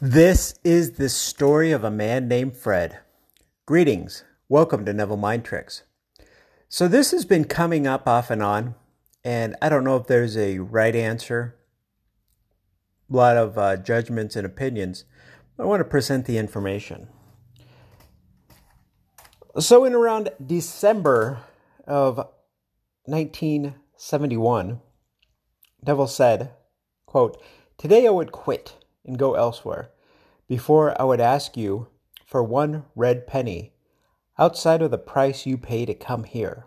This is the story of a man named Fred. Greetings. Welcome to Neville Mind Tricks. So, this has been coming up off and on, and I don't know if there's a right answer. A lot of uh, judgments and opinions. I want to present the information. So, in around December of 1971, Neville said, quote, Today I would quit and go elsewhere before I would ask you for one red penny outside of the price you pay to come here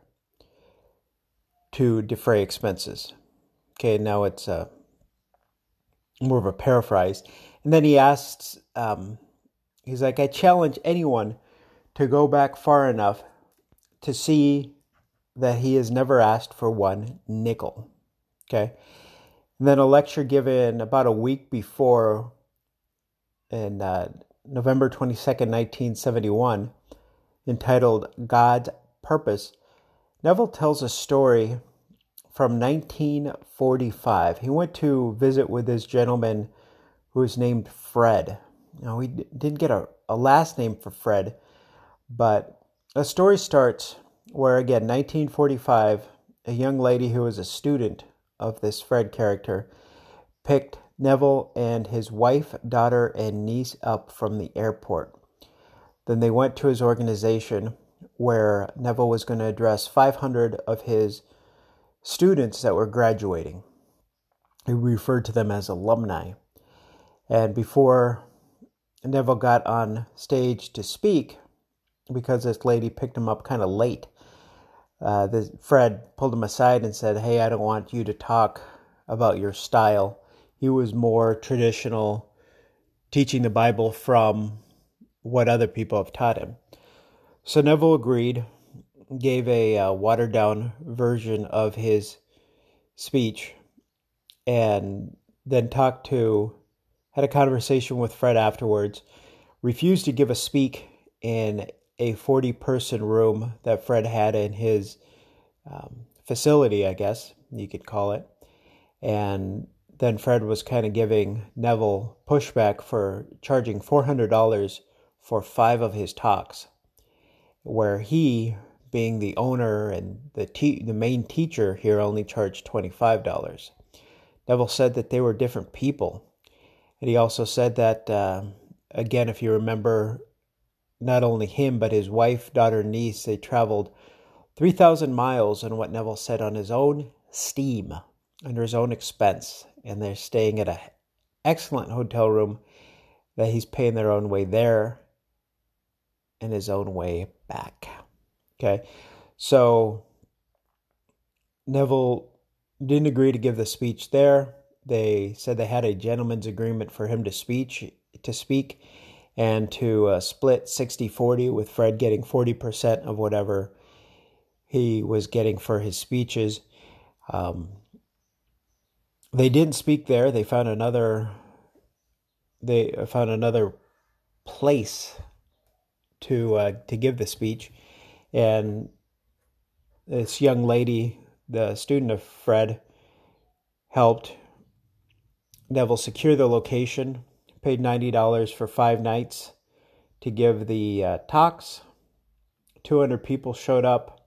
to defray expenses. Okay, now it's uh, more of a paraphrase. And then he asks, um, he's like, I challenge anyone to go back far enough to see that he has never asked for one nickel. Okay. And then a lecture given about a week before in uh, November 22nd, 1971, entitled God's Purpose, Neville tells a story from 1945. He went to visit with this gentleman who was named Fred. Now, we didn't get a, a last name for Fred, but a story starts where, again, 1945, a young lady who was a student of this Fred character picked Neville and his wife, daughter, and niece up from the airport. Then they went to his organization where Neville was going to address 500 of his students that were graduating. He referred to them as alumni. And before Neville got on stage to speak, because this lady picked him up kind of late, uh, this, Fred pulled him aside and said, Hey, I don't want you to talk about your style he was more traditional, teaching the Bible from what other people have taught him. So Neville agreed, gave a uh, watered down version of his speech, and then talked to, had a conversation with Fred afterwards, refused to give a speak in a 40 person room that Fred had in his um, facility, I guess you could call it, and then Fred was kind of giving Neville pushback for charging $400 for five of his talks, where he, being the owner and the, te- the main teacher here, only charged $25. Neville said that they were different people. And he also said that, uh, again, if you remember, not only him, but his wife, daughter, niece, they traveled 3,000 miles on what Neville said on his own steam, under his own expense and they're staying at an excellent hotel room that he's paying their own way there and his own way back. Okay, so Neville didn't agree to give the speech there. They said they had a gentleman's agreement for him to speech to speak and to uh, split 60-40 with Fred getting 40% of whatever he was getting for his speeches. Um, they didn't speak there. They found another. They found another place to uh, to give the speech, and this young lady, the student of Fred, helped Neville secure the location. Paid ninety dollars for five nights to give the uh, talks. Two hundred people showed up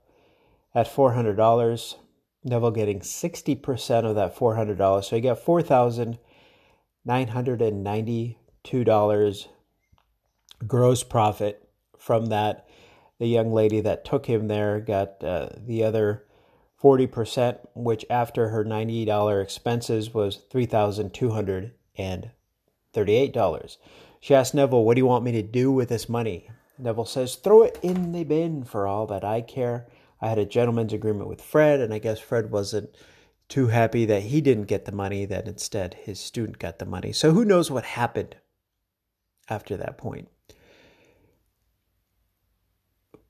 at four hundred dollars. Neville getting 60% of that $400. So he got $4,992 gross profit from that. The young lady that took him there got uh, the other 40%, which after her $90 expenses was $3,238. She asked Neville, What do you want me to do with this money? Neville says, Throw it in the bin for all that I care. I had a gentleman's agreement with Fred, and I guess Fred wasn't too happy that he didn't get the money, that instead his student got the money. So who knows what happened after that point.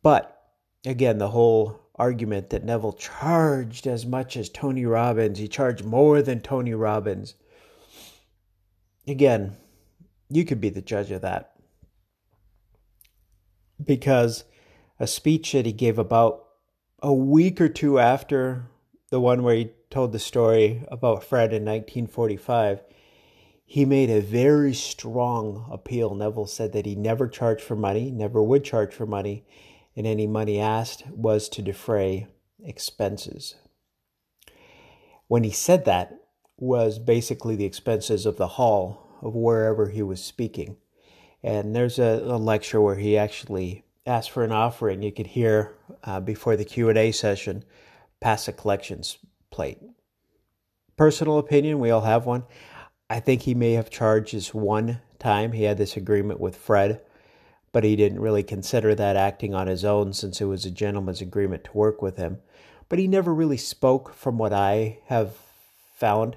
But again, the whole argument that Neville charged as much as Tony Robbins, he charged more than Tony Robbins. Again, you could be the judge of that. Because a speech that he gave about a week or two after the one where he told the story about Fred in 1945, he made a very strong appeal. Neville said that he never charged for money, never would charge for money, and any money asked was to defray expenses. When he said that, was basically the expenses of the hall of wherever he was speaking. And there's a, a lecture where he actually asked for an offering. You could hear uh, before the Q and A session, pass a collections plate. Personal opinion, we all have one. I think he may have charged this one time. He had this agreement with Fred, but he didn't really consider that acting on his own since it was a gentleman's agreement to work with him. But he never really spoke, from what I have found,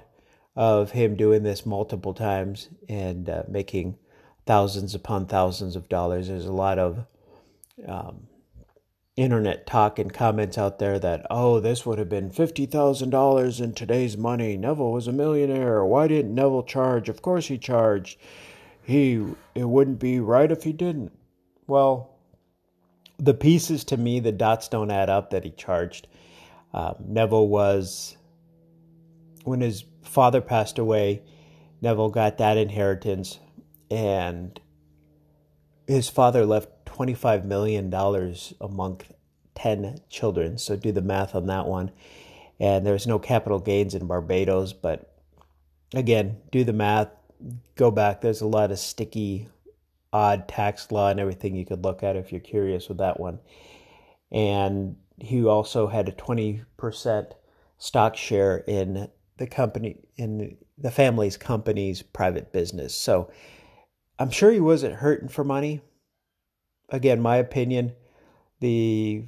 of him doing this multiple times and uh, making thousands upon thousands of dollars. There's a lot of um, internet talk and comments out there that, oh, this would have been $50,000 in today's money. Neville was a millionaire. Why didn't Neville charge? Of course he charged. He, it wouldn't be right if he didn't. Well, the pieces to me, the dots don't add up that he charged. Um, Neville was, when his father passed away, Neville got that inheritance, and his father left $25 million among 10 children. So do the math on that one. And there's no capital gains in Barbados, but again, do the math, go back. There's a lot of sticky, odd tax law and everything you could look at if you're curious with that one. And he also had a 20% stock share in the company, in the family's company's private business. So I'm sure he wasn't hurting for money, again, my opinion, the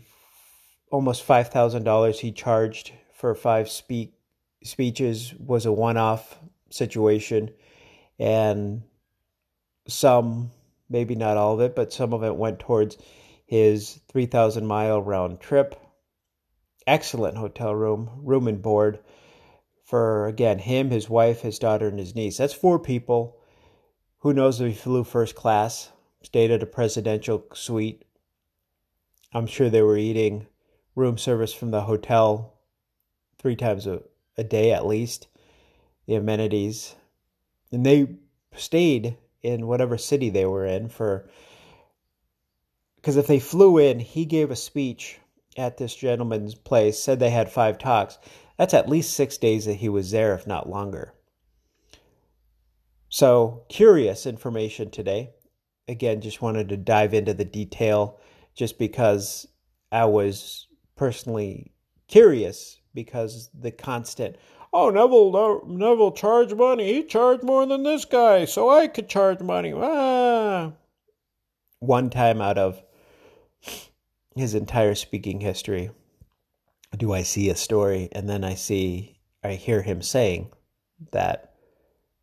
almost five thousand dollars he charged for five speak speeches was a one-off situation, and some, maybe not all of it, but some of it went towards his three thousand mile round trip. Excellent hotel room, room and board for again him, his wife, his daughter, and his niece. That's four people. Who knows if he flew first class? Stayed at a presidential suite. I'm sure they were eating room service from the hotel three times a, a day at least, the amenities. And they stayed in whatever city they were in for. Because if they flew in, he gave a speech at this gentleman's place, said they had five talks. That's at least six days that he was there, if not longer. So, curious information today again, just wanted to dive into the detail just because I was personally curious because the constant, oh, Neville, Neville charged money. He charged more than this guy, so I could charge money. Ah. One time out of his entire speaking history, do I see a story, and then I see, I hear him saying that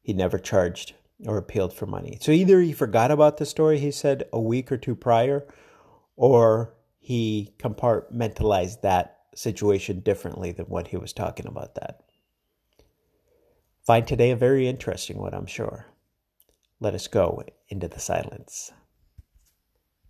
he never charged or appealed for money. So either he forgot about the story he said a week or two prior, or he compartmentalized that situation differently than what he was talking about that. Find today a very interesting one, I'm sure. Let us go into the silence.